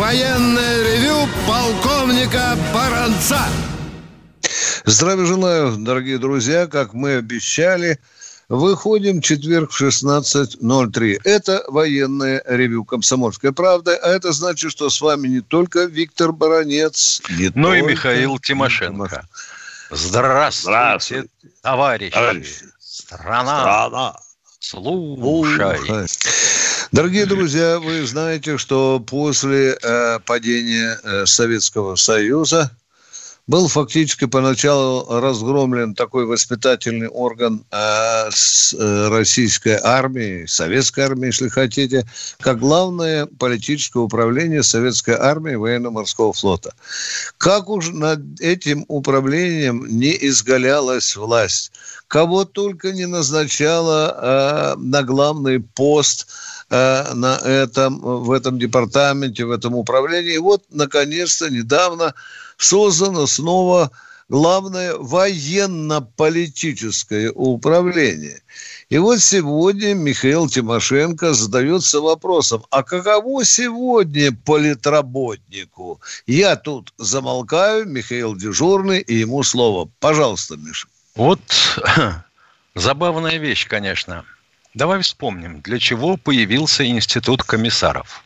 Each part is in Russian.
военное ревю полковника Баранца. Здравия желаю, дорогие друзья. Как мы обещали, выходим в четверг в 16.03. Это военное ревю «Комсомольской правды». А это значит, что с вами не только Виктор Баранец, не Ну и только Михаил Тимошенко. Здравствуйте, Здравствуйте. товарищи. Товарищи. Страна, Страна. слушай. Слушай. Дорогие друзья, вы знаете, что после э, падения э, Советского Союза был фактически поначалу разгромлен такой воспитательный орган э, с, э, российской армии, советской армии, если хотите, как главное политическое управление советской армии военно-морского флота. Как уж над этим управлением не изгалялась власть, кого только не назначала э, на главный пост э, на этом, в этом департаменте, в этом управлении. И вот, наконец-то, недавно создано снова главное военно-политическое управление. И вот сегодня Михаил Тимошенко задается вопросом, а каково сегодня политработнику? Я тут замолкаю, Михаил Дежурный, и ему слово. Пожалуйста, Миша. Вот забавная вещь, конечно. Давай вспомним, для чего появился институт комиссаров.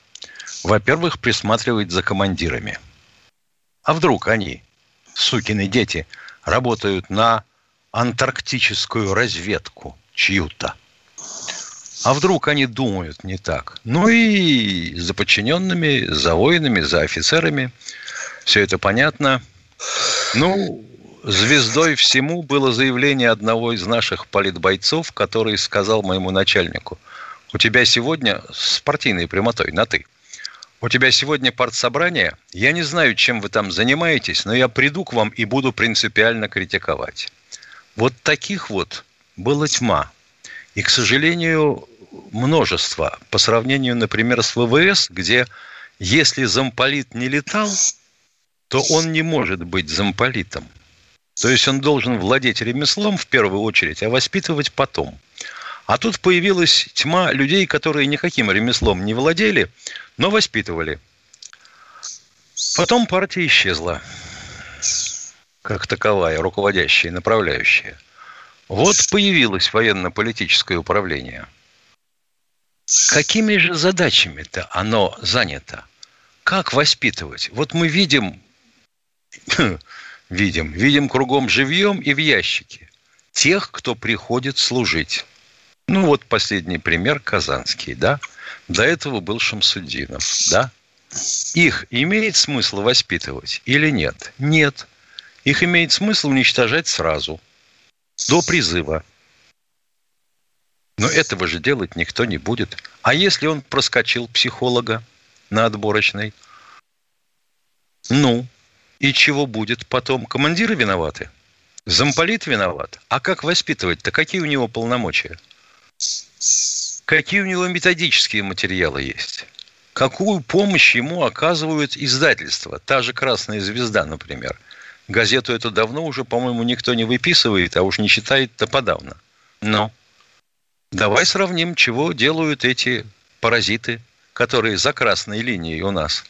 Во-первых, присматривать за командирами. А вдруг они, сукины дети, работают на антарктическую разведку чью-то? А вдруг они думают не так? Ну и за подчиненными, за воинами, за офицерами. Все это понятно. Ну, звездой всему было заявление одного из наших политбойцов, который сказал моему начальнику, у тебя сегодня с партийной прямотой на «ты». У тебя сегодня партсобрание. Я не знаю, чем вы там занимаетесь, но я приду к вам и буду принципиально критиковать. Вот таких вот была тьма. И, к сожалению, множество. По сравнению, например, с ВВС, где если замполит не летал, то он не может быть замполитом. То есть он должен владеть ремеслом в первую очередь, а воспитывать потом. А тут появилась тьма людей, которые никаким ремеслом не владели, но воспитывали. Потом партия исчезла, как таковая, руководящая, направляющая. Вот появилось военно-политическое управление. Какими же задачами-то оно занято? Как воспитывать? Вот мы видим, видим, видим кругом живьем и в ящике тех, кто приходит служить. Ну вот последний пример Казанский, да? До этого был Шамсудинов, да? Их имеет смысл воспитывать или нет? Нет. Их имеет смысл уничтожать сразу, до призыва. Но этого же делать никто не будет. А если он проскочил психолога на отборочной? Ну, и чего будет потом? Командиры виноваты? Замполит виноват? А как воспитывать-то? Какие у него полномочия? Какие у него методические материалы есть? Какую помощь ему оказывают издательства? Та же «Красная звезда», например. Газету эту давно уже, по-моему, никто не выписывает, а уж не читает-то подавно. Но давай сравним, чего делают эти паразиты, которые за красной линией у нас.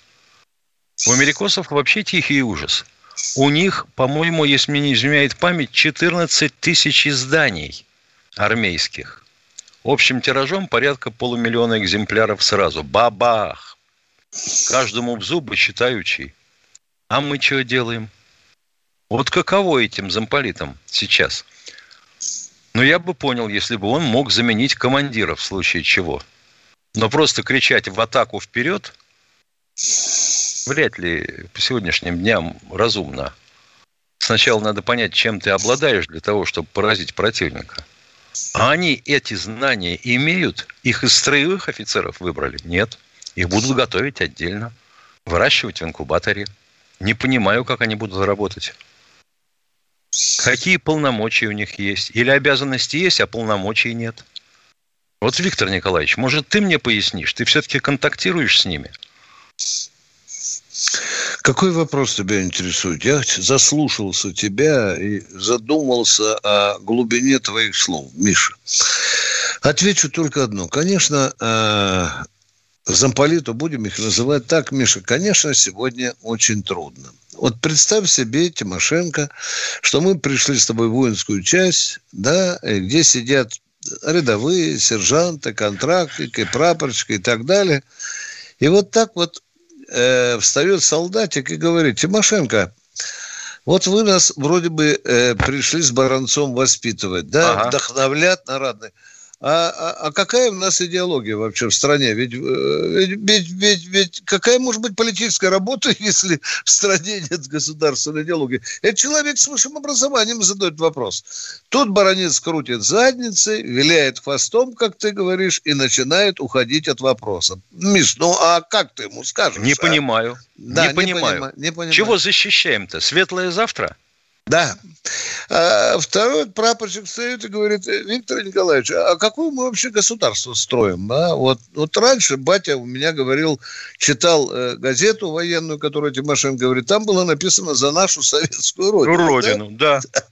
У америкосов вообще тихий ужас. У них, по-моему, если мне не изменяет память, 14 тысяч изданий армейских. Общим тиражом порядка полумиллиона экземпляров сразу. Бабах! Каждому в зубы считающий. А мы что делаем? Вот каково этим замполитам сейчас? Ну, я бы понял, если бы он мог заменить командира в случае чего. Но просто кричать в атаку вперед вряд ли по сегодняшним дням разумно. Сначала надо понять, чем ты обладаешь для того, чтобы поразить противника. А они эти знания имеют? Их из строевых офицеров выбрали? Нет. Их будут готовить отдельно. Выращивать в инкубаторе. Не понимаю, как они будут работать. Какие полномочия у них есть? Или обязанности есть, а полномочий нет? Вот, Виктор Николаевич, может, ты мне пояснишь? Ты все-таки контактируешь с ними? Какой вопрос тебя интересует? Я заслушался тебя и задумался о глубине твоих слов, Миша. Отвечу только одно. Конечно, э, замполиту, будем их называть так, Миша, конечно, сегодня очень трудно. Вот представь себе, Тимошенко, что мы пришли с тобой в воинскую часть, да, где сидят рядовые, сержанты, контрактники, прапорщики и так далее. И вот так вот э, встает солдатик и говорит, Тимошенко, вот вы нас вроде бы э, пришли с Баранцом воспитывать, да, ага. вдохновлять на радость. А, а, а какая у нас идеология вообще в стране? Ведь, э, ведь, ведь, ведь, какая может быть политическая работа, если в стране нет государственной идеологии? Это человек с высшим образованием задает вопрос. Тут баронец крутит задницей, виляет хвостом, как ты говоришь, и начинает уходить от вопроса. Миш, ну а как ты ему скажешь? Не а? понимаю. Да, не, не понимаю. Понима, не понимаю. Чего защищаем-то? Светлое завтра? Да. А второй прапорщик стоит и говорит, Виктор Николаевич, а какое мы вообще государство строим? Да? Вот, вот раньше батя у меня говорил, читал э, газету военную, которую Тимошенко говорит, там было написано «За нашу советскую родину». Родину, да. да.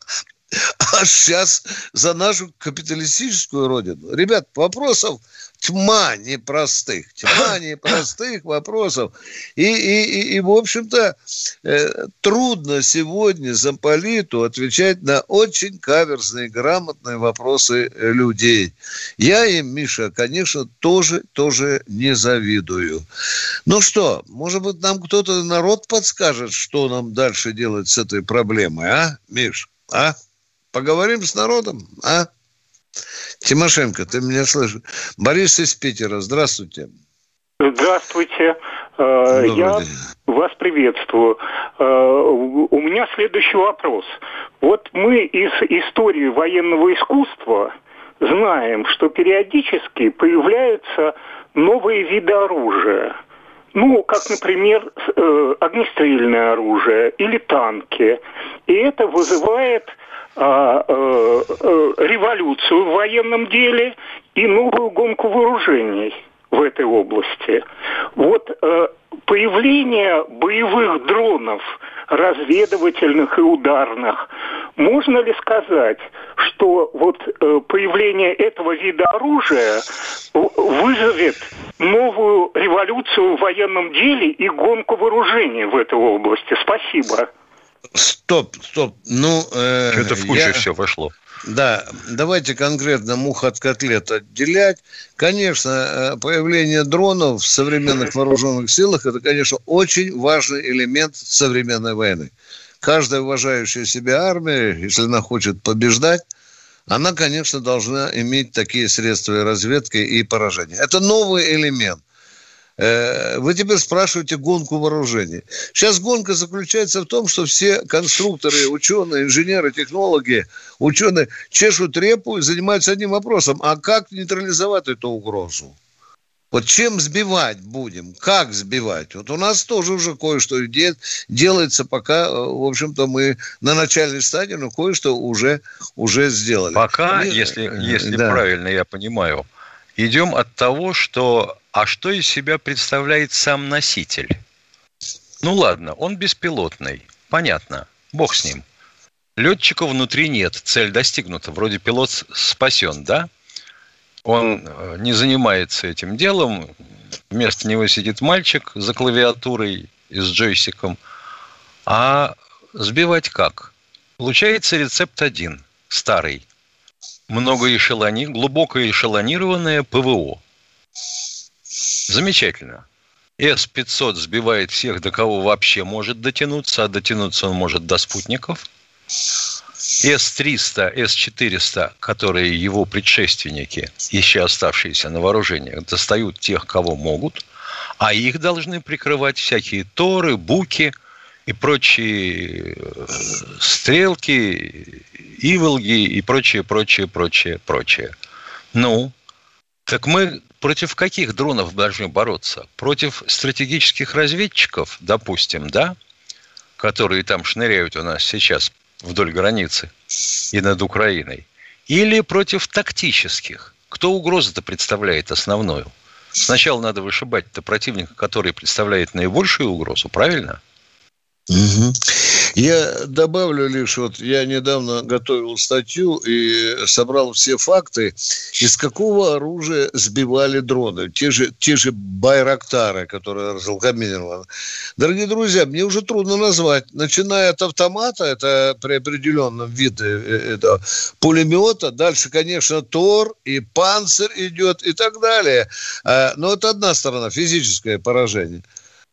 А сейчас за нашу капиталистическую родину. Ребят, вопросов тьма непростых, тьма непростых вопросов. И, и, и, и в общем-то, э, трудно сегодня замполиту отвечать на очень каверзные, грамотные вопросы людей. Я им, Миша, конечно, тоже, тоже не завидую. Ну что, может быть, нам кто-то народ подскажет, что нам дальше делать с этой проблемой, а, Миш? А? Поговорим с народом, а? Тимошенко, ты меня слышишь? Борис из Питера, здравствуйте. Здравствуйте. Э, Добрый Я день. вас приветствую. Э, у меня следующий вопрос. Вот мы из истории военного искусства знаем, что периодически появляются новые виды оружия. Ну, как, например, э, огнестрельное оружие или танки. И это вызывает а, э, э, революцию в военном деле и новую гонку вооружений в этой области. Вот э, появление боевых дронов, разведывательных и ударных, можно ли сказать, что вот э, появление этого вида оружия вызовет новую революцию в военном деле и гонку вооружений в этой области? Спасибо. Стоп, стоп. Ну, э, Что-то в кучу я... все вошло. Да, давайте конкретно мух от котлет отделять. Конечно, э, появление дронов в современных вооруженных силах – это, конечно, очень важный элемент современной войны. Каждая уважающая себя армия, если она хочет побеждать, она, конечно, должна иметь такие средства разведки и поражения. Это новый элемент – вы теперь спрашиваете гонку вооружений. Сейчас гонка заключается в том, что все конструкторы, ученые, инженеры, технологи, ученые чешут репу и занимаются одним вопросом. А как нейтрализовать эту угрозу? Вот чем сбивать будем? Как сбивать? Вот у нас тоже уже кое-что делается, пока, э, в общем-то, мы на начальной стадии, но кое-что уже, уже сделали. Пока, и, если, если да. правильно я понимаю, идем от того, что а что из себя представляет сам носитель? Ну ладно, он беспилотный, понятно, бог с ним. Летчика внутри нет, цель достигнута, вроде пилот спасен, да? Он э, не занимается этим делом, вместо него сидит мальчик за клавиатурой и с джойстиком. А сбивать как? Получается рецепт один, старый. Многоэшелони, глубоко эшелонированное ПВО. Замечательно. С-500 сбивает всех, до кого вообще может дотянуться, а дотянуться он может до спутников. С-300, С-400, которые его предшественники, еще оставшиеся на вооружениях, достают тех, кого могут, а их должны прикрывать всякие торы, буки и прочие э, стрелки, иволги и прочее, прочее, прочее, прочее. Ну, так мы против каких дронов должны бороться? Против стратегических разведчиков, допустим, да, которые там шныряют у нас сейчас вдоль границы и над Украиной, или против тактических? Кто угрозу-то представляет основную? Сначала надо вышибать-то противника, который представляет наибольшую угрозу, правильно? Угу. Я добавлю лишь, вот я недавно готовил статью и собрал все факты, из какого оружия сбивали дроны. Те же, те же Байрактары, которые разлокомированы. Дорогие друзья, мне уже трудно назвать. Начиная от автомата, это при определенном виде э, это, пулемета, дальше, конечно, Тор и Панцирь идет и так далее. А, но это одна сторона, физическое поражение.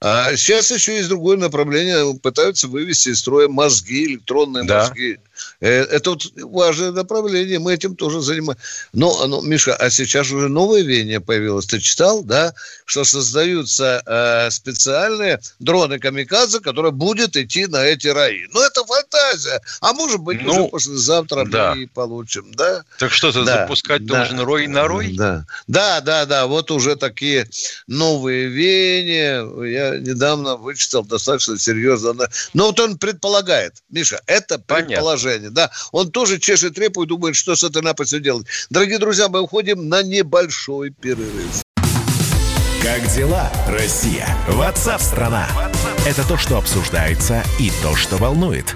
А сейчас еще есть другое направление. Пытаются вывести из строя мозги, электронные да. мозги. Э, это вот важное направление, мы этим тоже занимаемся. Но, но, Миша, а сейчас уже новое веяние появилось. Ты читал, да, что создаются э, специальные дроны камикадзе, которые будут идти на эти раи. Ну, это фантазия. А может быть, ну, уже послезавтра да. мы и получим, да? Так что ты да, запускать да, должен рой на рой? Да. да, да, да. Вот уже такие новые веяния. Я недавно вычитал достаточно серьезно. Но вот он предполагает, Миша, это предположение. Женя, да, он тоже чешет репу и думает, что с этой напастью делать. Дорогие друзья, мы уходим на небольшой перерыв. Как дела, Россия? Ватсап-страна! Это то, что обсуждается и то, что волнует.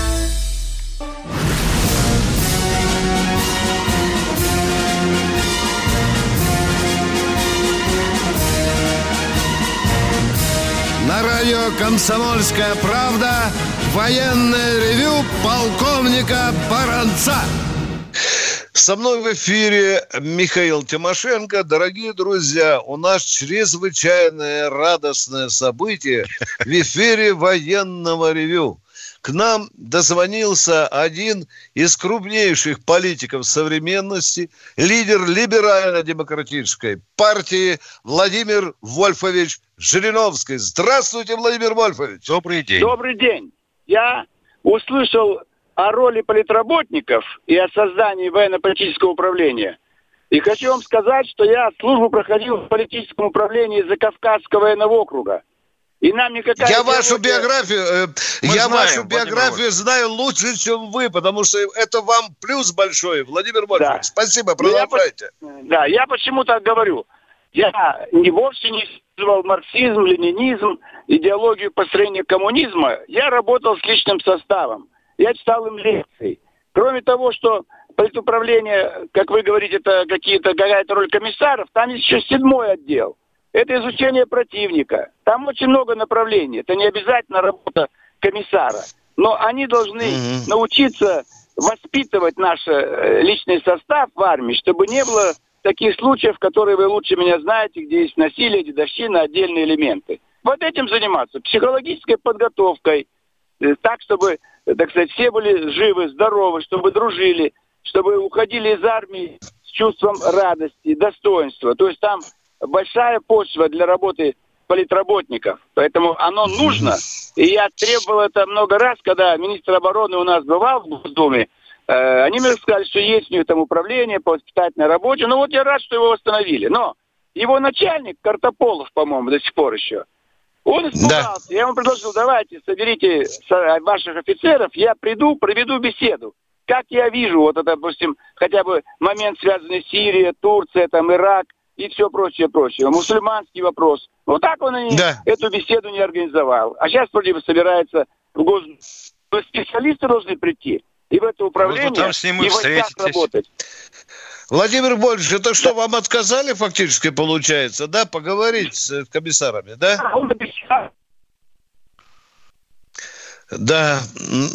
Радио «Комсомольская правда» военное ревю полковника Баранца. Со мной в эфире Михаил Тимошенко. Дорогие друзья, у нас чрезвычайное радостное событие в эфире военного ревю. К нам дозвонился один из крупнейших политиков современности, лидер либерально-демократической партии Владимир Вольфович Жириновский. Здравствуйте, Владимир Вольфович. Добрый день. Добрый день. Я услышал о роли политработников и о создании военно-политического управления. И хочу вам сказать, что я службу проходил в политическом управлении Закавказского военного округа. И нам никакая я вашу биографию, э, я знаем, вашу биографию знаю лучше, чем вы, потому что это вам плюс большой, Владимир Вольфович. Да. Спасибо, продолжайте. Я, да, я почему так говорю. Я не вовсе не использовал марксизм, ленинизм, идеологию построения коммунизма. Я работал с личным составом. Я читал им лекции. Кроме того, что политуправление, как вы говорите, это какие-то какая-то роль комиссаров, там есть еще седьмой отдел. Это изучение противника. Там очень много направлений. Это не обязательно работа комиссара. Но они должны mm-hmm. научиться воспитывать наш э, личный состав в армии, чтобы не было таких случаев, которые вы лучше меня знаете, где есть насилие, дедовщина, отдельные элементы. Вот этим заниматься. Психологической подготовкой. Э, так, чтобы, так сказать, все были живы, здоровы, чтобы дружили, чтобы уходили из армии с чувством радости, достоинства. То есть там большая почва для работы политработников. Поэтому оно нужно. И я требовал это много раз, когда министр обороны у нас бывал в Госдуме. Э, они мне сказали, что есть у него там управление по воспитательной работе. Ну вот я рад, что его восстановили. Но его начальник, Картополов, по-моему, до сих пор еще, он испугался. Да. Я ему предложил, давайте, соберите ваших офицеров, я приду, проведу беседу. Как я вижу, вот это, допустим, хотя бы момент, связанный с Сирией, Турция, там, Ирак – и все прочее, прочее. Мусульманский вопрос. Вот так он и да. эту беседу не организовал. А сейчас вроде бы собирается в гос... Специалисты должны прийти и в это управление, вот там с ним и в работать. Владимир Больевич, это что, вам отказали фактически, получается, да, поговорить с комиссарами, да? Да,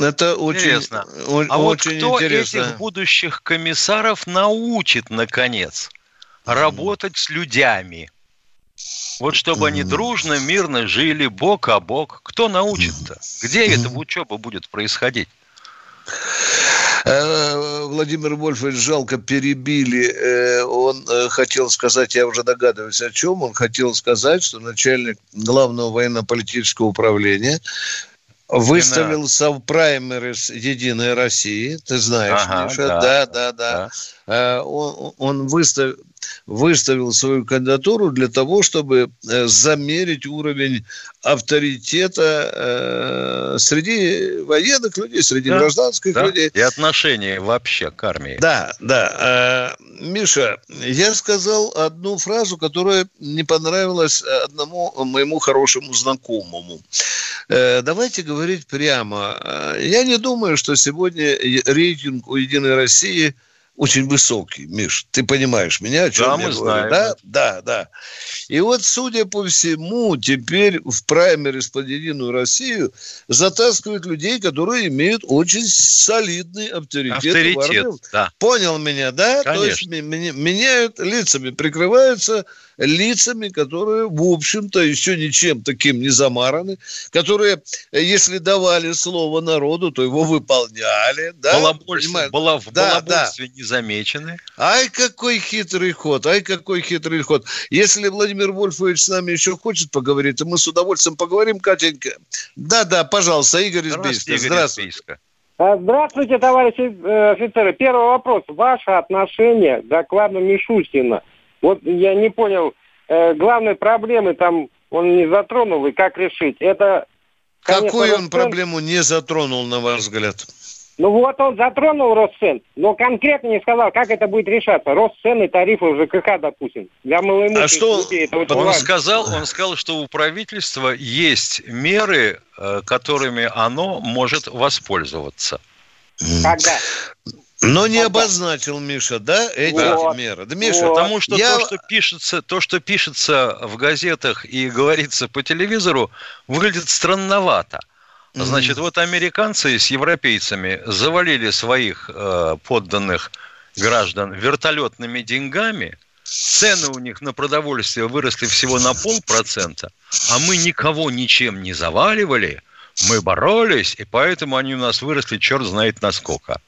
это очень интересно. А очень вот кто интересно. этих будущих комиссаров научит, наконец? Работать с людьми. Вот чтобы они дружно, мирно жили бок о бок. Кто научит-то? Где эта учеба будет происходить? Э, Владимир Вольфович жалко перебили. Э, он э, хотел сказать, я уже догадываюсь о чем, он хотел сказать, что начальник главного военно-политического управления выставился в праймерис Единой России, ты знаешь, ага, Миша, да, да, да. да. да. Он, он выставил, выставил свою кандидатуру для того, чтобы э, замерить уровень авторитета э, среди военных людей, среди да, гражданских да. людей. И отношения вообще к армии. Да, да. Э, Миша, я сказал одну фразу, которая не понравилась одному моему хорошему знакомому. Давайте говорить прямо. Я не думаю, что сегодня рейтинг у «Единой России» – очень высокий, Миш. Ты понимаешь меня, о чем да, я мы говорю? Знаем. Да, да, да. И вот, судя по всему, теперь в праймерис под Единую Россию затаскивают людей, которые имеют очень солидный авторитет. Авторитет, да. Понял меня, да? Конечно. То есть меняют лицами, прикрываются лицами, которые, в общем-то, еще ничем таким не замараны, которые, если давали слово народу, то его выполняли. Да? Балабольство, бала, в да, балабольстве да. не замечены. Ай, какой хитрый ход, ай, какой хитрый ход. Если Владимир Вольфович с нами еще хочет поговорить, то мы с удовольствием поговорим, Катенька. Да-да, пожалуйста, Игорь Избийский. Здравствуйте. А, здравствуйте, товарищи э, офицеры. Первый вопрос. Ваше отношение к докладу Мишустина – вот я не понял, э, главной проблемы там он не затронул, и как решить? Это, конечно, Какую он проблему не затронул, на ваш взгляд? Ну вот он затронул рост цен, но конкретно не сказал, как это будет решаться. Рост цен и тарифы в ЖКХ, допустим. Для а что людей это очень он важно. сказал, он сказал, что у правительства есть меры, э, которыми оно может воспользоваться. Когда? Но не обозначил Миша, да, эти вот, меры. Да, Миша, вот. потому что я... то, что пишется, то, что пишется в газетах и говорится по телевизору, выглядит странновато. Значит, вот американцы с европейцами завалили своих э, подданных граждан вертолетными деньгами, цены у них на продовольствие выросли всего на полпроцента, а мы никого ничем не заваливали, мы боролись, и поэтому они у нас выросли черт знает насколько.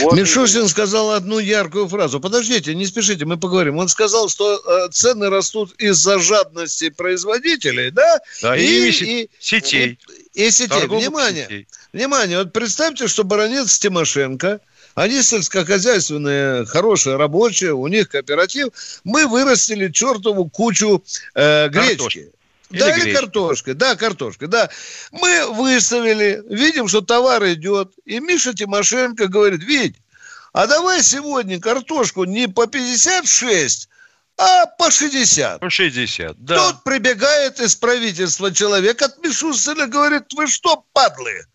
Вот. Мишустин сказал одну яркую фразу. Подождите, не спешите, мы поговорим. Он сказал, что э, цены растут из-за жадности производителей, да? Да, и, и, и сетей. И, и сетей. Внимание, сетей. внимание. Вот представьте, что баронец Тимошенко, они сельскохозяйственные, хорошие, рабочие, у них кооператив. Мы вырастили чертову кучу э, гречки. Картошки. Или да, гречка. или картошка. Да, картошка, да. Мы выставили, видим, что товар идет. И Миша Тимошенко говорит, Вить, а давай сегодня картошку не по 56, а по 60. По 60, да. Тут прибегает из правительства человек от Мишустина говорит, вы что, падлы?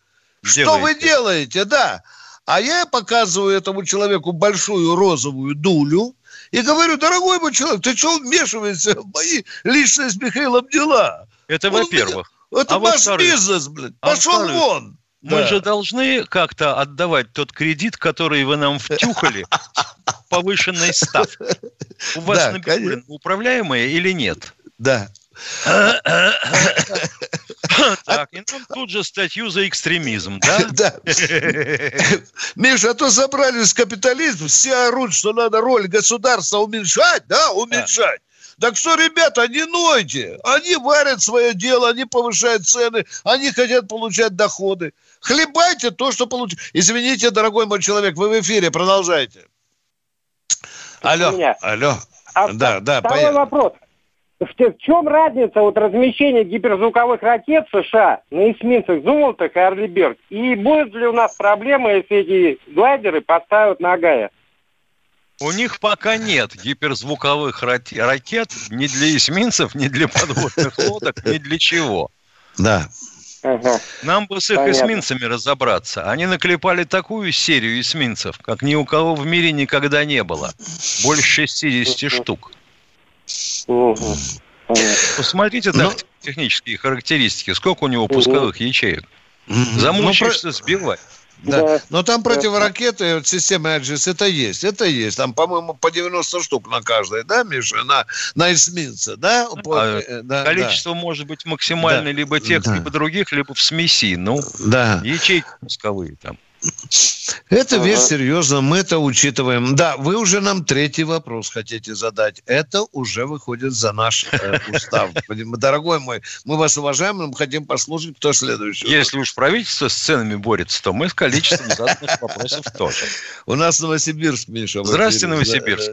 Делаете. Что вы делаете? Да. А я показываю этому человеку большую розовую дулю, и говорю, дорогой мой человек, ты что вмешиваешься в мои личные с Михаилом дела? Это во-первых. Это а ваш бизнес, блядь. А Пошел вон. Мы да. же должны как-то отдавать тот кредит, который вы нам втюхали повышенной ставкой. У вас да, управляемые или нет? Да. Так, и нам тут же статью за экстремизм, да? Да. Миша, а то собрались капитализм, все орут, что надо роль государства уменьшать, да, уменьшать. Так что, ребята, не нойте. Они варят свое дело, они повышают цены, они хотят получать доходы. Хлебайте то, что получите. Извините, дорогой мой человек, вы в эфире, продолжайте. Алло, алло. А, да, да, Второй поехали. вопрос в чем разница вот размещения гиперзвуковых ракет США на эсминцах Золотых и Орлиберг? И будет ли у нас проблема, если эти глайдеры поставят на Гая? У них пока нет гиперзвуковых ракет ни для эсминцев, ни для подводных лодок, ни для чего. Да. Ага. Нам бы с их Понятно. эсминцами разобраться. Они наклепали такую серию эсминцев, как ни у кого в мире никогда не было. Больше 60 штук. Угу. Посмотрите так, Но... технические характеристики. Сколько у него пусковых угу. ячеек? Замучаешься ну, сбивать. Да. да. Но там противоракеты вот, системы Аджис это есть, это есть. Там, по-моему, по 90 штук на каждой, да, Миша, на, на эсминце, да? По, а, э, да количество да. может быть максимальное да. либо тех, да. либо других, либо в смеси. Ну, да. ячейки пусковые там. Это ага. вещь серьезно, мы это учитываем. Да, вы уже нам третий вопрос хотите задать. Это уже выходит за наш э, устав. Дорогой мой, мы вас уважаем, мы хотим послушать, кто следующий. Если уж правительство с ценами борется, то мы с количеством заданных вопросов тоже. У нас Новосибирск, Миша. Здравствуйте, Новосибирск.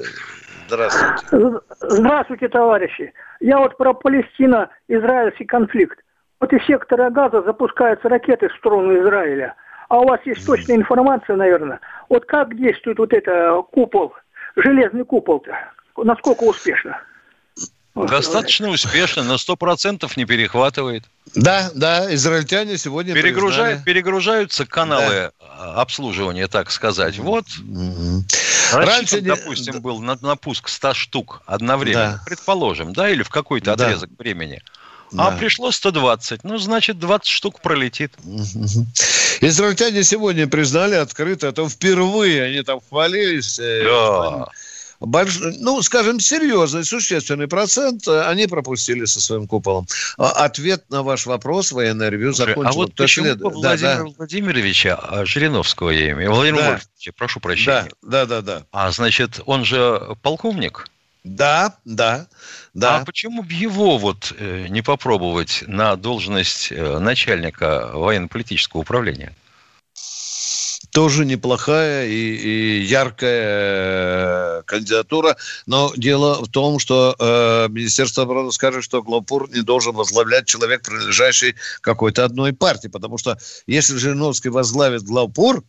Здравствуйте. Здравствуйте, товарищи. Я вот про Палестино-израильский конфликт. Вот из сектора газа запускаются ракеты в сторону Израиля – а у вас есть точная информация, наверное. Вот как действует вот это купол, железный купол-то? Насколько успешно? Достаточно успешно, на сто процентов не перехватывает. Да, да, израильтяне сегодня Перегружают, перегружаются каналы да. обслуживания, так сказать. Вот. Угу. Раньше, допустим, был напуск 100 штук одновременно, да. предположим, да, или в какой-то отрезок да. времени. А пришло 120. Ну, значит, 20 штук пролетит. Израильтяне сегодня признали открыто, это впервые они там хвалились. Э, да. Больш... ну, скажем, серьезный, существенный процент э, они пропустили со своим куполом. А, ответ на ваш вопрос военное ревью закончил. А вот почему след... Владимира да, да. Владимировича а, Жириновского я имею? Владимир да. Владимирович, прошу прощения. Да, да, да, да. А значит, он же полковник? Да, да, да. А почему бы его вот э, не попробовать на должность э, начальника военно-политического управления? Тоже неплохая и, и яркая э, кандидатура, но дело в том, что э, Министерство обороны скажет, что Главпур не должен возглавлять человек, принадлежащий какой-то одной партии, потому что если Жириновский возглавит Главпур,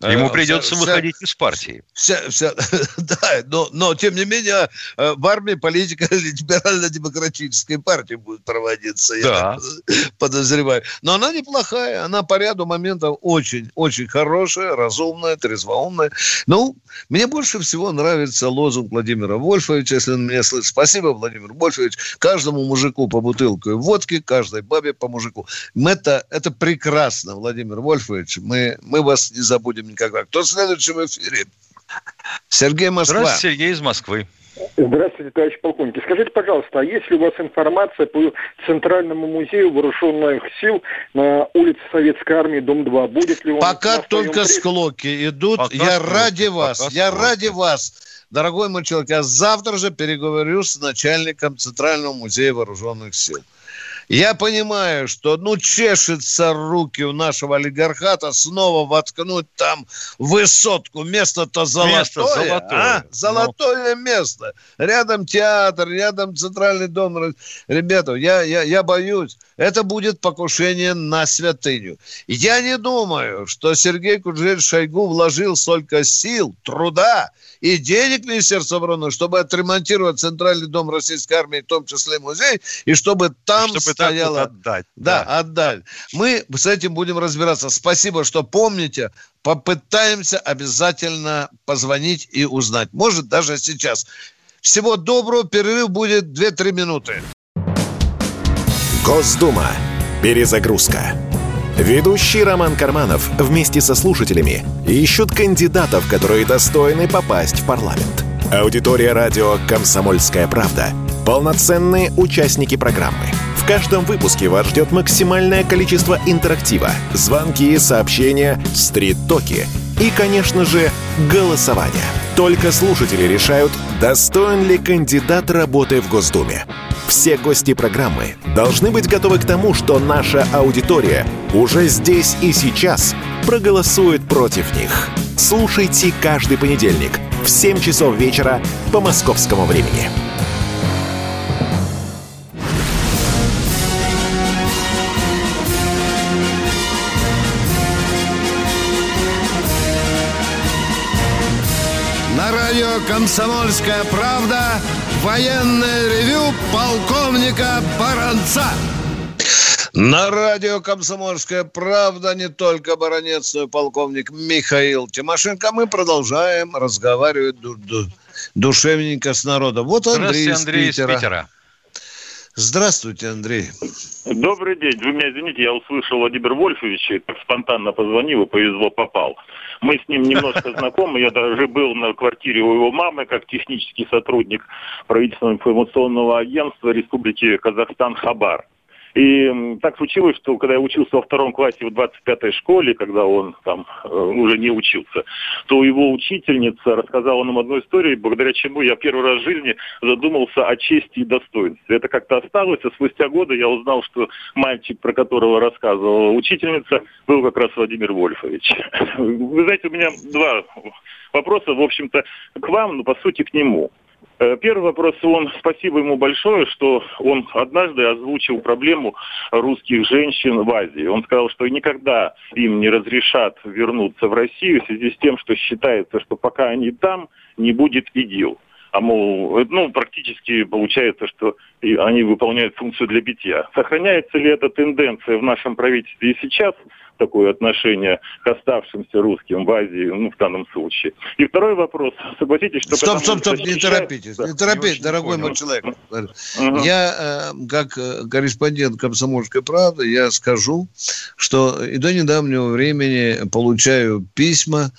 Ему э, придется вся, выходить из партии. Вся, вся, да, но, но тем не менее э, в армии политика либерально-демократической партии будет проводиться, да. я подозреваю. Но она неплохая, она по ряду моментов очень-очень хорошая, разумная, трезвоумная. Ну, мне больше всего нравится лозунг Владимира Вольфовича, если он меня слышит. Спасибо, Владимир Вольфович. Каждому мужику по бутылке водки, каждой бабе по мужику. Это, это прекрасно, Владимир Вольфович. Мы, мы вас не забудем никогда. Кто следующий в эфире? Сергей Москва. Здравствуйте, Сергей из Москвы. Здравствуйте, товарищ полковник. Скажите, пожалуйста, а есть ли у вас информация по Центральному музею вооруженных сил на улице Советской Армии, дом 2? Будет ли он... Пока только при... склоки идут. Пока я склоки, ради вас, я склоки. ради вас, дорогой мой человек, я завтра же переговорю с начальником Центрального музея вооруженных сил. Я понимаю, что, ну, чешется руки у нашего олигархата снова воткнуть там высотку. Место-то золотое. Место золотое. А? Золотое ну. место. Рядом театр, рядом центральный дом. Ребята, я, я, я боюсь, это будет покушение на святыню. Я не думаю, что Сергей Куджель Шойгу вложил столько сил, труда и денег Министерства обороны, чтобы отремонтировать Центральный дом Российской Армии, в том числе музей, и чтобы там чтобы стояло... отдать. Да, да, отдать. Мы с этим будем разбираться. Спасибо, что помните. Попытаемся обязательно позвонить и узнать. Может, даже сейчас. Всего доброго. Перерыв будет 2-3 минуты. Госдума. Перезагрузка. Ведущий Роман Карманов вместе со слушателями ищут кандидатов, которые достойны попасть в парламент. Аудитория радио «Комсомольская правда» — полноценные участники программы. В каждом выпуске вас ждет максимальное количество интерактива, звонки, сообщения, стрит-токи и, конечно же, голосование. Только слушатели решают, достоин ли кандидат работы в Госдуме. Все гости программы должны быть готовы к тому, что наша аудитория уже здесь и сейчас проголосует против них. Слушайте каждый понедельник в 7 часов вечера по московскому времени. «Комсомольская правда» Военное ревю полковника Баранца. На радио «Комсомольская правда» не только баронец, но и полковник Михаил Тимошенко. Мы продолжаем разговаривать душевненько с народом. Вот Андрей, Андрей из Питера. Из Питера. Здравствуйте, Андрей. Добрый день. Вы меня извините, я услышал Владимир Вольфович, так спонтанно позвонил и повезло попал. Мы с ним немножко знакомы. Я даже был на квартире у его мамы как технический сотрудник правительственного информационного агентства Республики Казахстан «Хабар». И так случилось, что когда я учился во втором классе в 25-й школе, когда он там э, уже не учился, то его учительница рассказала нам одну историю, благодаря чему я первый раз в жизни задумался о чести и достоинстве. Это как-то осталось, а спустя годы я узнал, что мальчик, про которого рассказывала учительница, был как раз Владимир Вольфович. Вы знаете, у меня два вопроса, в общем-то, к вам, но по сути к нему. Э, первый вопрос, он, спасибо ему большое, что он однажды озвучил проблему русских женщин в Азии. Он сказал, что никогда им не разрешат вернуться в Россию в связи с тем, что считается, что пока они там, не будет ИГИЛ. А мол, ну, практически получается, что они выполняют функцию для битья. Сохраняется ли эта тенденция в нашем правительстве и сейчас – такое отношение к оставшимся русским в Азии, ну, в данном случае. И второй вопрос. Согласитесь, что... Стоп, стоп, стоп, не торопитесь, да. не торопитесь, дорогой мой человек. Угу. Я, э, как э, корреспондент «Комсомольской правды», я скажу, что и до недавнего времени получаю письма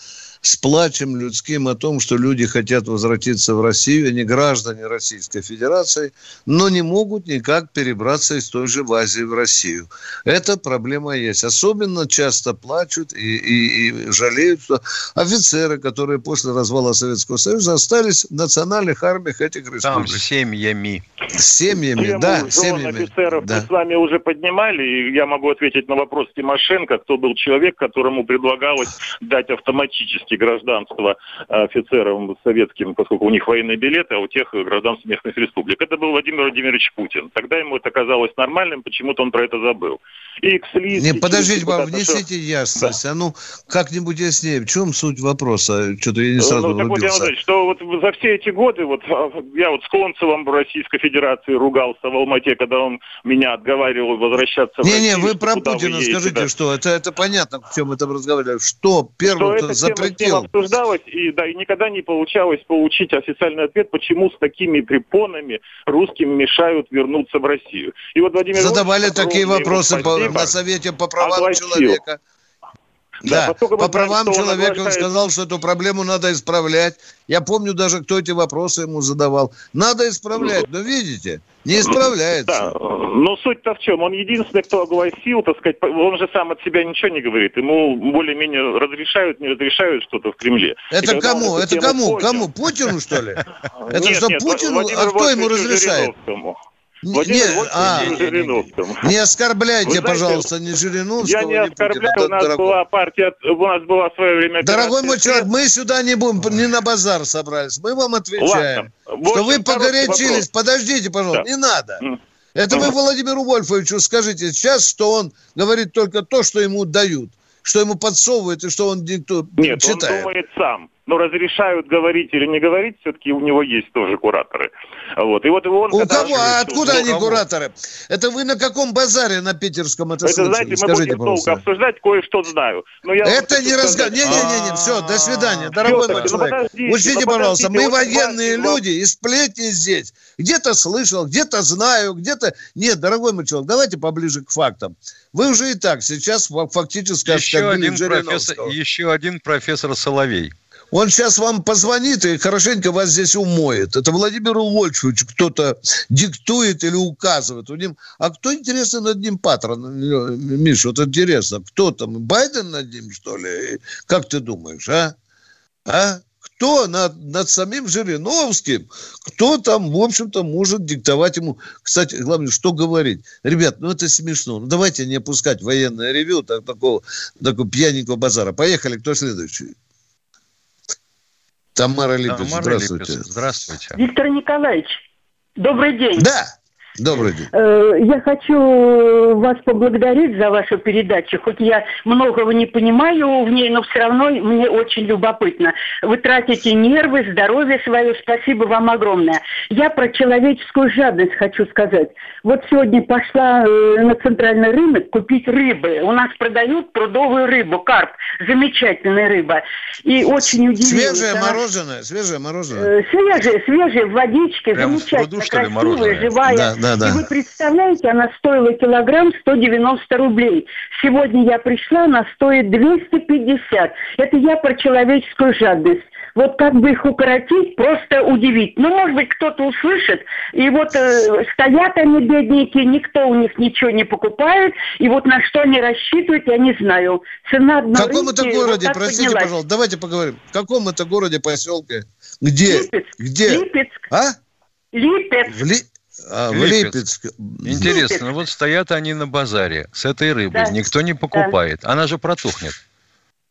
с плачем людским о том, что люди хотят возвратиться в Россию, они граждане Российской Федерации, но не могут никак перебраться из той же в Азии в Россию. Эта проблема есть. Особенно часто плачут и, и, и жалеют, что офицеры, которые после развала Советского Союза остались в национальных армиях этих республик. Там с семьями. Семьями, Тему да. Семьями. офицеров да. мы с вами уже поднимали, и я могу ответить на вопрос Тимошенко, кто был человек, которому предлагалось дать автоматически практически гражданство э, офицерам советским, поскольку у них военные билеты, а у тех гражданств местных республик. Это был Владимир Владимирович Путин. Тогда ему это казалось нормальным, почему-то он про это забыл. И к Не, подождите, вам внесите что... ясность. Да. А ну, как-нибудь яснее. В чем суть вопроса? Что-то я не сразу ну, так вот, я что вот за все эти годы, вот а, я вот с Концевым в Российской Федерации ругался в Алмате, когда он меня отговаривал возвращаться не, в Россию. Не-не, вы про Путина вы скажите, да. что это, это понятно, в чем это разговаривали. Что первым запретил? Тема обсуждалось, и, да, и никогда не получалось получить официальный ответ, почему с такими препонами русским мешают вернуться в Россию. И вот Владимир Задавали такие вопросы по, на Совете по правам огласил. человека. Да, да по правам человека он сказал, что эту проблему надо исправлять. Я помню даже, кто эти вопросы ему задавал. Надо исправлять, но видите, не исправляется. Да, но суть-то в чем? Он единственный, кто огласил, так сказать, он же сам от себя ничего не говорит. Ему более-менее разрешают, не разрешают что-то в Кремле. Это кому? Это кому? Понял... Кому? Путину, что ли? Это что, Путину? А кто ему разрешает? Владимир не, а, не оскорбляйте, Вы пожалуйста, знаете, не Жириновского. Я не оскорбляю, у нас дорогой. была партия, у нас была в свое время... Дорогой мой человек, мы сюда не будем, не на базар собрались, мы вам отвечаем, Ладно. что вы погорячились. Подождите, пожалуйста, да. не надо. Это вы Владимиру Вольфовичу скажите сейчас, что он говорит только то, что ему дают, что ему подсовывают и что он диктует, Нет, читает. он думает сам но разрешают говорить или не говорить, все-таки у него есть тоже кураторы. Вот. И вот он, у кого? А откуда они кого? кураторы? Это вы на каком базаре на питерском это, это слышали? знаете, мы Скажите, будем долго обсуждать, кое-что знаю. Но я это не разговор. Не-не-не, все, до свидания, дорогой мой человек. Учтите, пожалуйста, мы военные люди, и сплетни здесь. Где-то слышал, где-то знаю, где-то... Нет, дорогой мой человек, давайте поближе к фактам. Вы уже и так сейчас фактически еще один профессор, Еще один профессор Соловей. Он сейчас вам позвонит и хорошенько вас здесь умоет. Это Владимиру Вольфовичу кто-то диктует или указывает. У ним... А кто, интересно, над ним патрон? Миша, вот интересно, кто там? Байден над ним, что ли? Как ты думаешь, а? А? Кто над, над самим Жириновским, кто там, в общем-то, может диктовать ему, кстати, главное, что говорить. Ребят, ну это смешно. Ну давайте не опускать военное ревю так, такого, такого пьяненького базара. Поехали, кто следующий? Тамара Липец, Тамара здравствуйте. Липец, здравствуйте. Виктор Николаевич, добрый день. Да. Добрый день. Э, я хочу вас поблагодарить за вашу передачу. Хоть я многого не понимаю в ней, но все равно мне очень любопытно. Вы тратите нервы, здоровье свое. Спасибо вам огромное. Я про человеческую жадность хочу сказать. Вот сегодня пошла э, на центральный рынок купить рыбы. У нас продают прудовую рыбу, карп. Замечательная рыба. И очень удивилась. Свежее она... мороженое, свежее мороженое. Э, свежее, свежее, в водичке. Прям замечательно, красивая, живая. Да, да Да, да. И вы представляете, она стоила килограмм 190 рублей. Сегодня я пришла, она стоит 250. Это я про человеческую жадность вот как бы их укоротить, просто удивить. Ну, может быть, кто-то услышит, и вот э, стоят они, бедненьки, никто у них ничего не покупает, и вот на что они рассчитывают, я не знаю. Цена В каком это городе, вот простите, поднялась. пожалуйста, давайте поговорим. В каком это городе, поселке? Где? Липецк. Где? Липецк. А? Липецк. В Ли... А, в Липецк. Интересно, Липецк. вот стоят они на базаре с этой рыбой, да. никто не покупает, да. она же протухнет.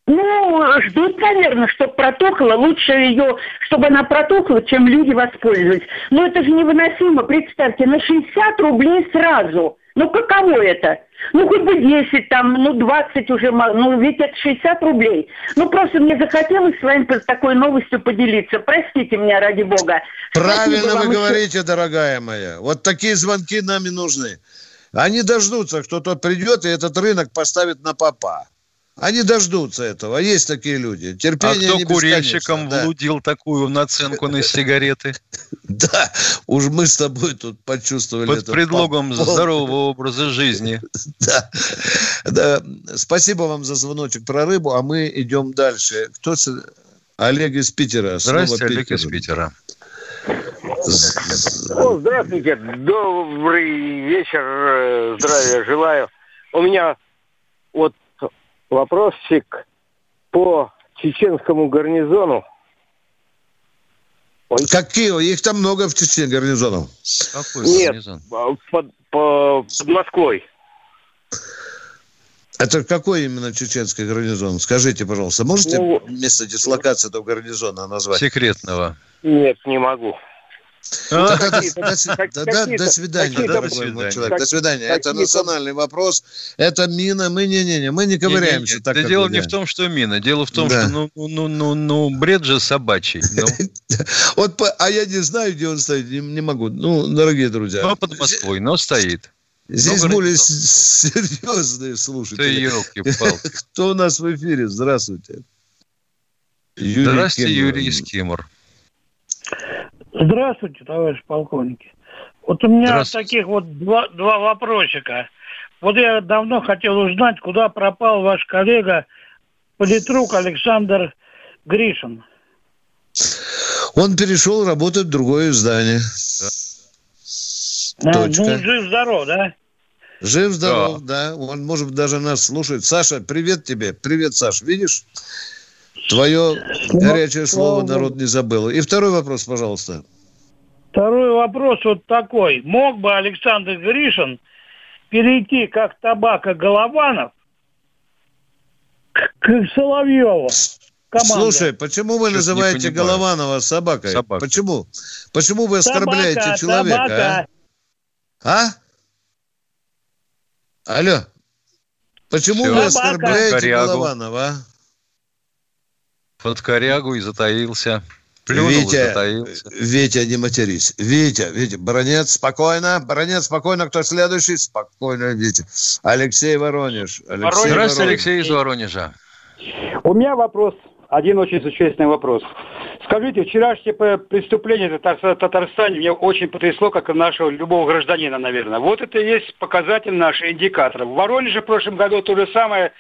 Ну, ждут, наверное, чтобы протухла. Лучше ее, чтобы она протухла, чем люди воспользовались. Но это же невыносимо. Представьте, на 60 рублей сразу. Ну, каково это? Ну, хоть бы 10 там, ну, 20 уже, ну, ведь это 60 рублей. Ну, просто мне захотелось с вами такой новостью поделиться. Простите меня, ради бога. Правильно вы говорите, еще... дорогая моя. Вот такие звонки нам и нужны. Они дождутся, кто тот придет и этот рынок поставит на попа. Они дождутся этого. Есть такие люди. Терпение а кто курильщикам да. влудил такую наценку на сигареты? Да, уж мы с тобой тут почувствовали Под это. предлогом здорового образа жизни. Да. да. Спасибо вам за звоночек про рыбу, а мы идем дальше. Кто Олег из Питера. Здравствуйте, Олег из Питера. О, здравствуйте, добрый вечер, э, здравия желаю. У меня вот вопросик по чеченскому гарнизону. Ой. Какие? Их там много в Чечне гарнизонов. Какой Нет, гарнизон? под, по, под Москвой. Это какой именно чеченский гарнизон? Скажите, пожалуйста, можете ну, место дислокации этого гарнизона назвать? Секретного. Нет, не могу. До свидания, дорогой мой человек. До свидания. Это национальный вопрос. Это мина. Мы не-не-не, мы не ковыряемся так. Дело не в том, что мина. Дело в том, что ну, ну, ну, ну, бред же собачий. Ну. Вот, а я не знаю, где он стоит, не могу. Ну, дорогие друзья. Ну, под Москвой, но стоит. Здесь более серьезные слушатели. Кто у нас в эфире? Здравствуйте. Здравствуйте, Юрий Кемур. Здравствуйте, товарищ полковники. Вот у меня таких вот два, два вопросика. Вот я давно хотел узнать, куда пропал ваш коллега политрук Александр Гришин. Он перешел работать в другое издание. Да. Точка. Ну, жив-здоров, да? Жив-здоров, да. да. Он, может даже нас слушает. Саша, привет тебе. Привет, Саш. Видишь? Твое горячее слово народ не забыл. И второй вопрос, пожалуйста. Второй вопрос вот такой. Мог бы Александр Гришин перейти как табака Голованов к Соловьеву? Команда. Слушай, почему вы Что называете Голованова собакой? Собака. Почему? Почему вы оскорбляете собака, человека? Собака. А? а? Алло. Почему Все. вы оскорбляете Корягу. Голованова? Под корягу и затаился. Плюнул Витя, и затаился. Витя, не матерись. Витя, Витя, Бронец, спокойно. Бронец, спокойно. Кто следующий? Спокойно, Витя. Алексей Воронеж. Алексей Здравствуйте, Воронеж. Алексей из Воронежа. У меня вопрос, один очень существенный вопрос. Скажите, вчерашнее преступление в Татарстане меня очень потрясло, как и нашего любого гражданина, наверное. Вот это и есть показатель наших индикаторов. В Воронеже в прошлом году то же самое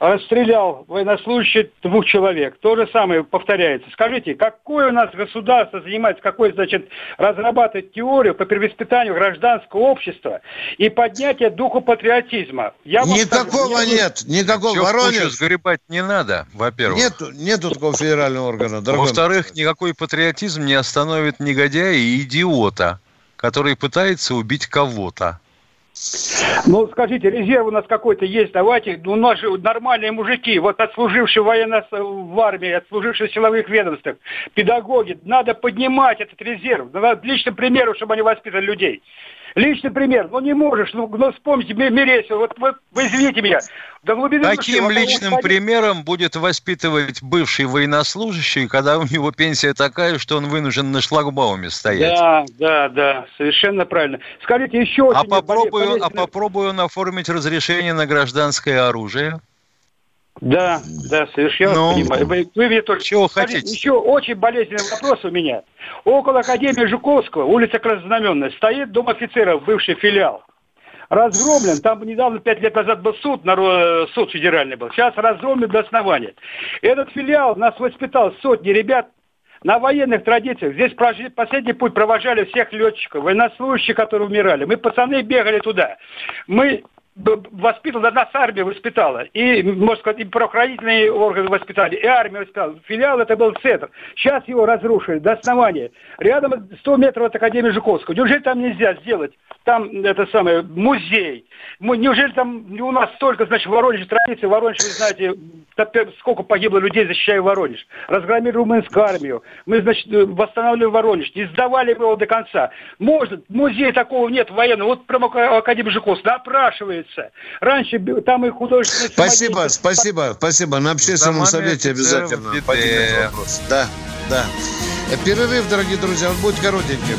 расстрелял военнослужащий двух человек. То же самое повторяется. Скажите, какое у нас государство занимается, какой, значит, разрабатывает теорию по перевоспитанию гражданского общества и поднятие духа патриотизма? Я никакого скажу, нет, никакого. Все Воронеж... сгребать не надо, во-первых. Нету, нету такого федерального органа. Во-вторых, никакой патриотизм не остановит негодяя и идиота, который пытается убить кого-то. Ну, скажите, резерв у нас какой-то есть, давайте, у нас же нормальные мужики, вот отслужившие военно в армии, отслужившие в силовых ведомствах, педагоги, надо поднимать этот резерв, надо личным примером, чтобы они воспитывали людей. Личный пример. Ну не можешь, ну, ну вспомните Мересил, вот, вот вы извините меня. До глубины Каким души, личным вот, примером будет воспитывать бывший военнослужащий, когда у него пенсия такая, что он вынужден на шлагбауме стоять? Да, да, да, совершенно правильно. Скажите еще... А попробую, а попробую он оформить разрешение на гражданское оружие? Да, да, совершенно ну, понимаю. Вы, вы мне только... Чего хотите? Еще очень болезненный вопрос у меня. Около Академии Жуковского, улица Краснознаменная, стоит Дом офицеров, бывший филиал. Разгромлен, там недавно, пять лет назад был суд, суд федеральный был, сейчас разгромлен до основания. Этот филиал нас воспитал сотни ребят, на военных традициях. Здесь прожили, последний путь провожали всех летчиков, военнослужащих, которые умирали. Мы, пацаны, бегали туда. Мы воспитывала, нас армия воспитала. И, можно сказать, и правоохранительные органы воспитали, и армия воспитала. Филиал это был центр. Сейчас его разрушили до основания. Рядом 100 метров от Академии Жуковского. Неужели там нельзя сделать? Там это самое, музей. Неужели там у нас столько, значит, в Воронеже традиции. Воронеж, вы знаете, сколько погибло людей, защищая Воронеж. Разгромили румынскую армию. Мы, значит, восстанавливали Воронеж. Не сдавали его до конца. Может, музей такого нет военного. Вот прямо Академия Жуковского напрашивается. Раньше там и художественные... Спасибо, спасибо, спасибо. На общественном совете обязательно поднимем вопрос. Да, да. Перерыв, дорогие друзья, он будет коротеньким.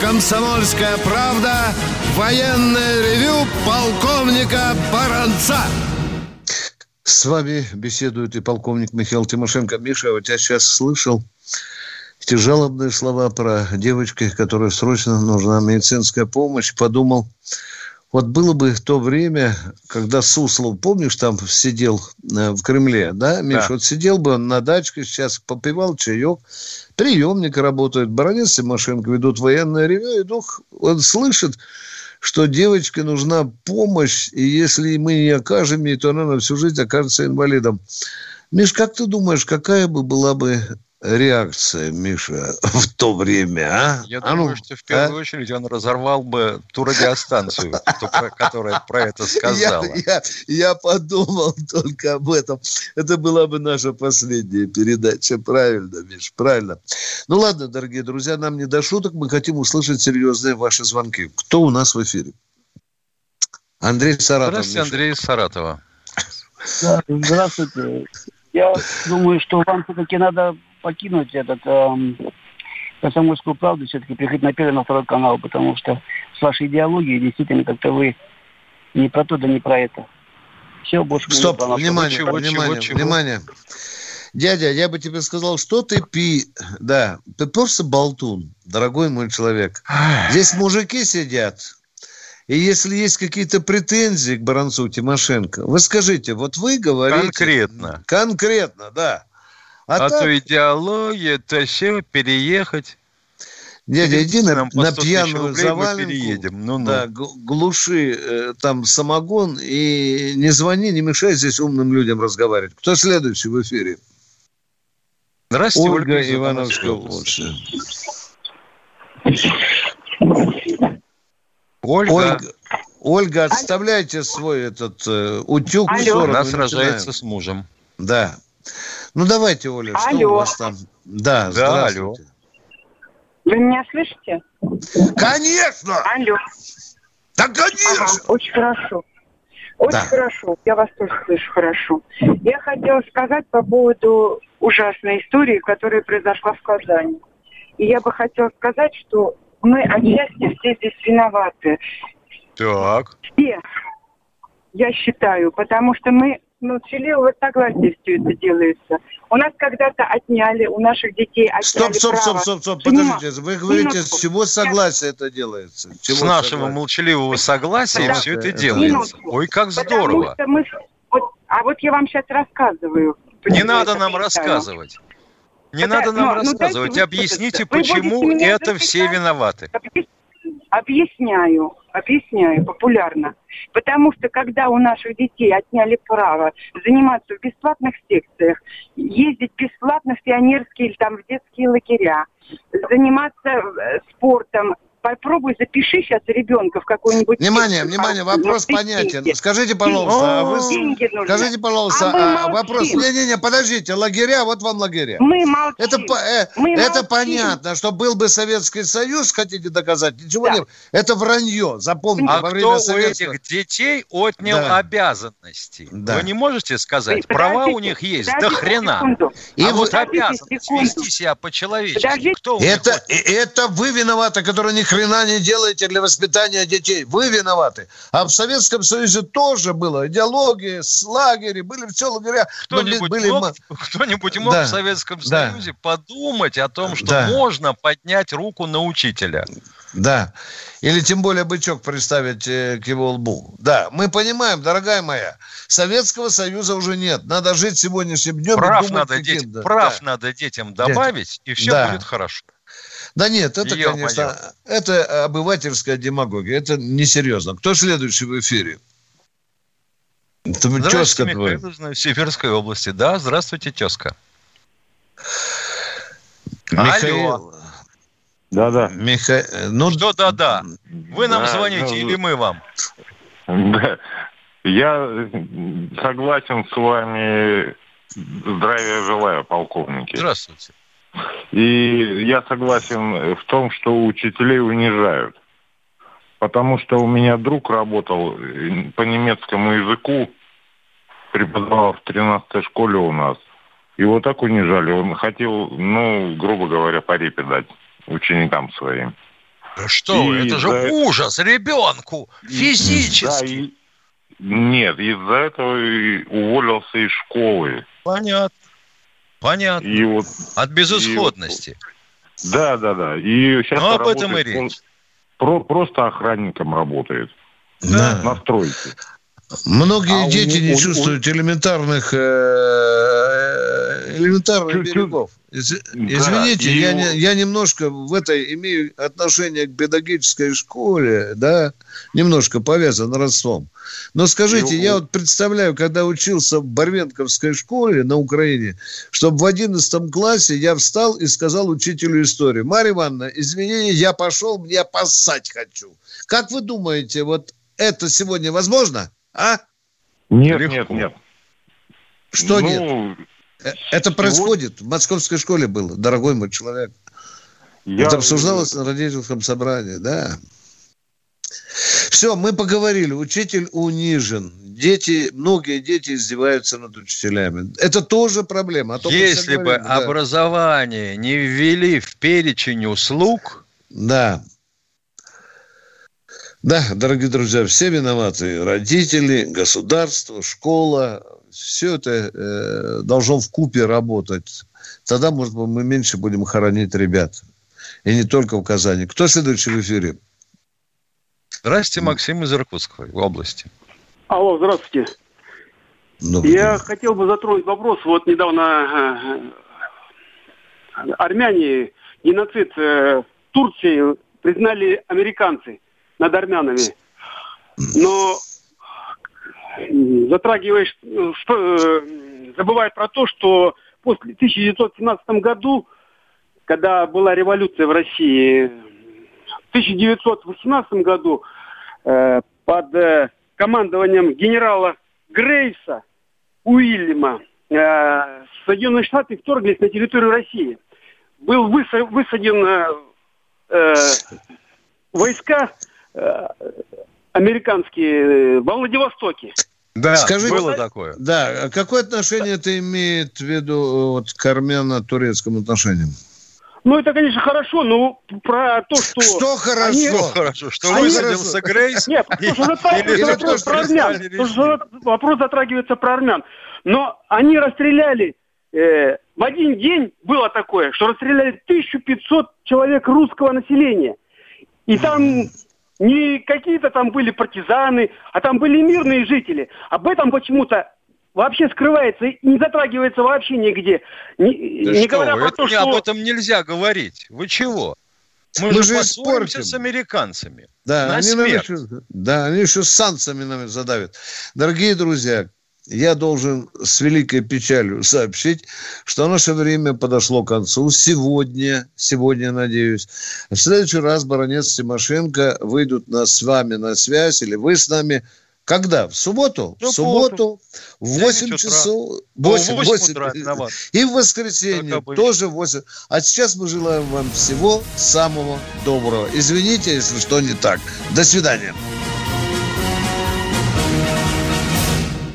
«Комсомольская правда» Военное ревю полковника Баранца. С вами беседует и полковник Михаил Тимошенко. Миша, вот я сейчас слышал эти жалобные слова про девочки, которой срочно нужна медицинская помощь. Подумал, вот было бы в то время, когда Суслов, помнишь, там сидел э, в Кремле, да, Миша? Да. Вот сидел бы он на дачке, сейчас попивал чаек, приемник работает, Баранец и Машенко ведут военное ревю, и вдруг он слышит, что девочке нужна помощь, и если мы не окажем ей, то она на всю жизнь окажется инвалидом. Миш, как ты думаешь, какая бы была бы реакция, Миша, в то время, а? Я а думаю, ну, что в первую а? очередь он разорвал бы ту радиостанцию, которая про это сказала. Я, подумал только об этом. Это была бы наша последняя передача. Правильно, Миш, правильно. Ну ладно, дорогие друзья, нам не до шуток. Мы хотим услышать серьезные ваши звонки. Кто у нас в эфире? Андрей Саратов. Здравствуйте, Андрей Саратова. Здравствуйте. Я думаю, что вам все-таки надо покинуть этот эм, комсомольскую правду, все-таки приходить на первый, на второй канал, потому что с вашей идеологией действительно как-то вы не про то, да не про это. Все, больше Стоп, не внимание, чего, внимание, чего, внимание. Дядя, я бы тебе сказал, что ты пи... Да, ты просто болтун, дорогой мой человек. Здесь мужики сидят, и если есть какие-то претензии к Баранцу Тимошенко, вы скажите, вот вы говорите... Конкретно. Конкретно, да. А, а так... то идеология, то все, переехать. Дядя, иди на, на пьяную заваленку, переедем. Ну, ну. Да, глуши э, там самогон и не звони, не мешай здесь умным людям разговаривать. Кто следующий в эфире? Здравствуйте, Ольга, Ольга Ивановская область. Ольга. Ольга. Ольга, отставляйте свой этот э, утюг Алло. сражается с мужем. Да. Ну давайте, Оля, алло. что у вас там? Да, да здравствуйте. Алло. Вы меня слышите? Конечно! Алло. Да, конечно! Ага, очень хорошо. Очень да. хорошо. Я вас тоже слышу хорошо. Я хотела сказать по поводу ужасной истории, которая произошла в Казани. И я бы хотела сказать, что мы отчасти все здесь виноваты. Так. Все, я считаю, потому что мы ну, вот согласие все это делается. У нас когда-то отняли, у наших детей отняли Стоп, стоп, право. стоп, стоп, стоп, подождите. Вы говорите, Минутку. с чего согласия это делается? Чего с нашего согласия? молчаливого согласия да. все это делается. Минутку. Ой, как здорово. мы, вот, а вот я вам сейчас рассказываю. Не надо нам рассказывать. Не Потому, надо нам но, ну, рассказывать, ну, объясните, почему это все виноваты. Объясняю, объясняю популярно. Потому что когда у наших детей отняли право заниматься в бесплатных секциях, ездить бесплатно в пионерские или там в детские лагеря, заниматься э, спортом, попробуй запиши сейчас ребенка в какой-нибудь... Внимание, внимание, вопрос понятен. Скажите, пожалуйста, а вы... Деньги нужны. Скажите, пожалуйста, а, а вопрос... Не-не-не, подождите, лагеря, вот вам лагеря. Мы молчим. Это, э, Мы это молчим. понятно, что был бы Советский Союз, хотите доказать, ничего да. не... Это вранье, запомните, а во время кто Советского... у этих детей отнял да. обязанности? Да. Вы не можете сказать? Вы, Права у них есть, до хрена. Секунду. И а вот обязанность вести себя по-человечески. Кто это, это вы виноваты, которые не хрена не делаете для воспитания детей. Вы виноваты. А в Советском Союзе тоже было идеологии, лагеря, были все лагеря. Кто-нибудь были... мог, кто-нибудь мог да, в Советском да. Союзе подумать о том, что да. можно поднять руку на учителя? Да. Или тем более бычок представить э, к его лбу. Да, мы понимаем, дорогая моя, Советского Союза уже нет. Надо жить сегодняшним днем. Прав, надо, детям, прав да. надо детям добавить, и все да. будет хорошо. Да нет, это, Ё конечно, моё. это обывательская демагогия. Это несерьезно. Кто следующий в эфире? Это тезка твой. в Северской области. Да, здравствуйте, тезка. Михаил. Да-да. Миха... Ну... Что да-да? Вы нам да, звоните да, или мы вам? Да. Я согласен с вами. Здравия желаю, полковники. Здравствуйте. И я согласен в том, что учителей унижают. Потому что у меня друг работал э, по немецкому языку, преподавал в 13-й школе у нас. Его так унижали. Он хотел, ну, грубо говоря, по репе дать ученикам своим. Да что и это же за... ужас ребенку физически. Да, и... Нет, из-за этого уволился из школы. Понятно. Понятно. И вот, От безысходности. И, да, да, да. И сейчас ну, об этом и речь. Про, просто охранником работает. Да. На стройке. Многие а дети у, не у, чувствуют у... элементарных э, элементарных берегов. Извините, да, я, не, я немножко в этой имею отношение к педагогической школе, да, немножко повязан родством. Но скажите, я вот представляю, когда учился в Барвенковской школе на Украине, чтобы в одиннадцатом классе я встал и сказал учителю истории, Марья Ивановна, извините, я пошел, мне поссать хочу. Как вы думаете, вот это сегодня возможно? А? Нет, Легко. нет, нет. Что ну, нет? Э, это происходит. В московской школе было, дорогой мой человек. Я... Это обсуждалось на родительском собрании, да. Все, мы поговорили. Учитель унижен. Дети, многие дети издеваются над учителями. Это тоже проблема. А то Если бы да. образование не ввели в перечень услуг, да. Да, дорогие друзья, все виноваты. Родители, государство, школа. Все это э, должно в купе работать. Тогда, может быть, мы меньше будем хоронить ребят. И не только в Казани. Кто следующий в эфире? Здравствуйте, Максим из Иркутской области. Алло, здравствуйте. Добрый Я день. хотел бы затронуть вопрос. Вот недавно э, армяне геноцид э, Турции признали американцы над армянами. Но затрагиваешь, что, э, забывает про то, что после 1917 году, когда была революция в России, в 1918 году э, под э, командованием генерала Грейса Уильяма э, Соединенные Штаты вторглись на территорию России. Был высаден э, э, войска Э, американские во Владивостоке. Да, Скажите, было такое. Да, какое отношение это имеет в виду вот, к армяно-турецким отношениям? Ну, это, конечно, хорошо, но про то, что... Что хорошо? Они... Что хорошо? Что они... высадился Грейс? Нет, что затрагивается вопрос про армян. Что вопрос затрагивается про армян. Но они расстреляли... Э, в один день было такое, что расстреляли 1500 человек русского населения. И там не какие-то там были партизаны, а там были мирные жители. Об этом почему-то вообще скрывается и не затрагивается вообще нигде. Не, да не что говоря вы, про то, что... об этом нельзя говорить. Вы чего? Мы, Мы же, же с американцами. Да, на они нам еще, да, они еще с санкциями нам задавят. Дорогие друзья, я должен с великой печалью сообщить, что наше время подошло к концу. Сегодня, сегодня, надеюсь, в следующий раз баронец Тимошенко выйдут нас с вами на связь, или вы с нами когда? В субботу? В субботу. В 8 часов. 8, 8, 8 утра, И в воскресенье тоже 8. А сейчас мы желаем вам всего самого доброго. Извините, если что не так. До свидания.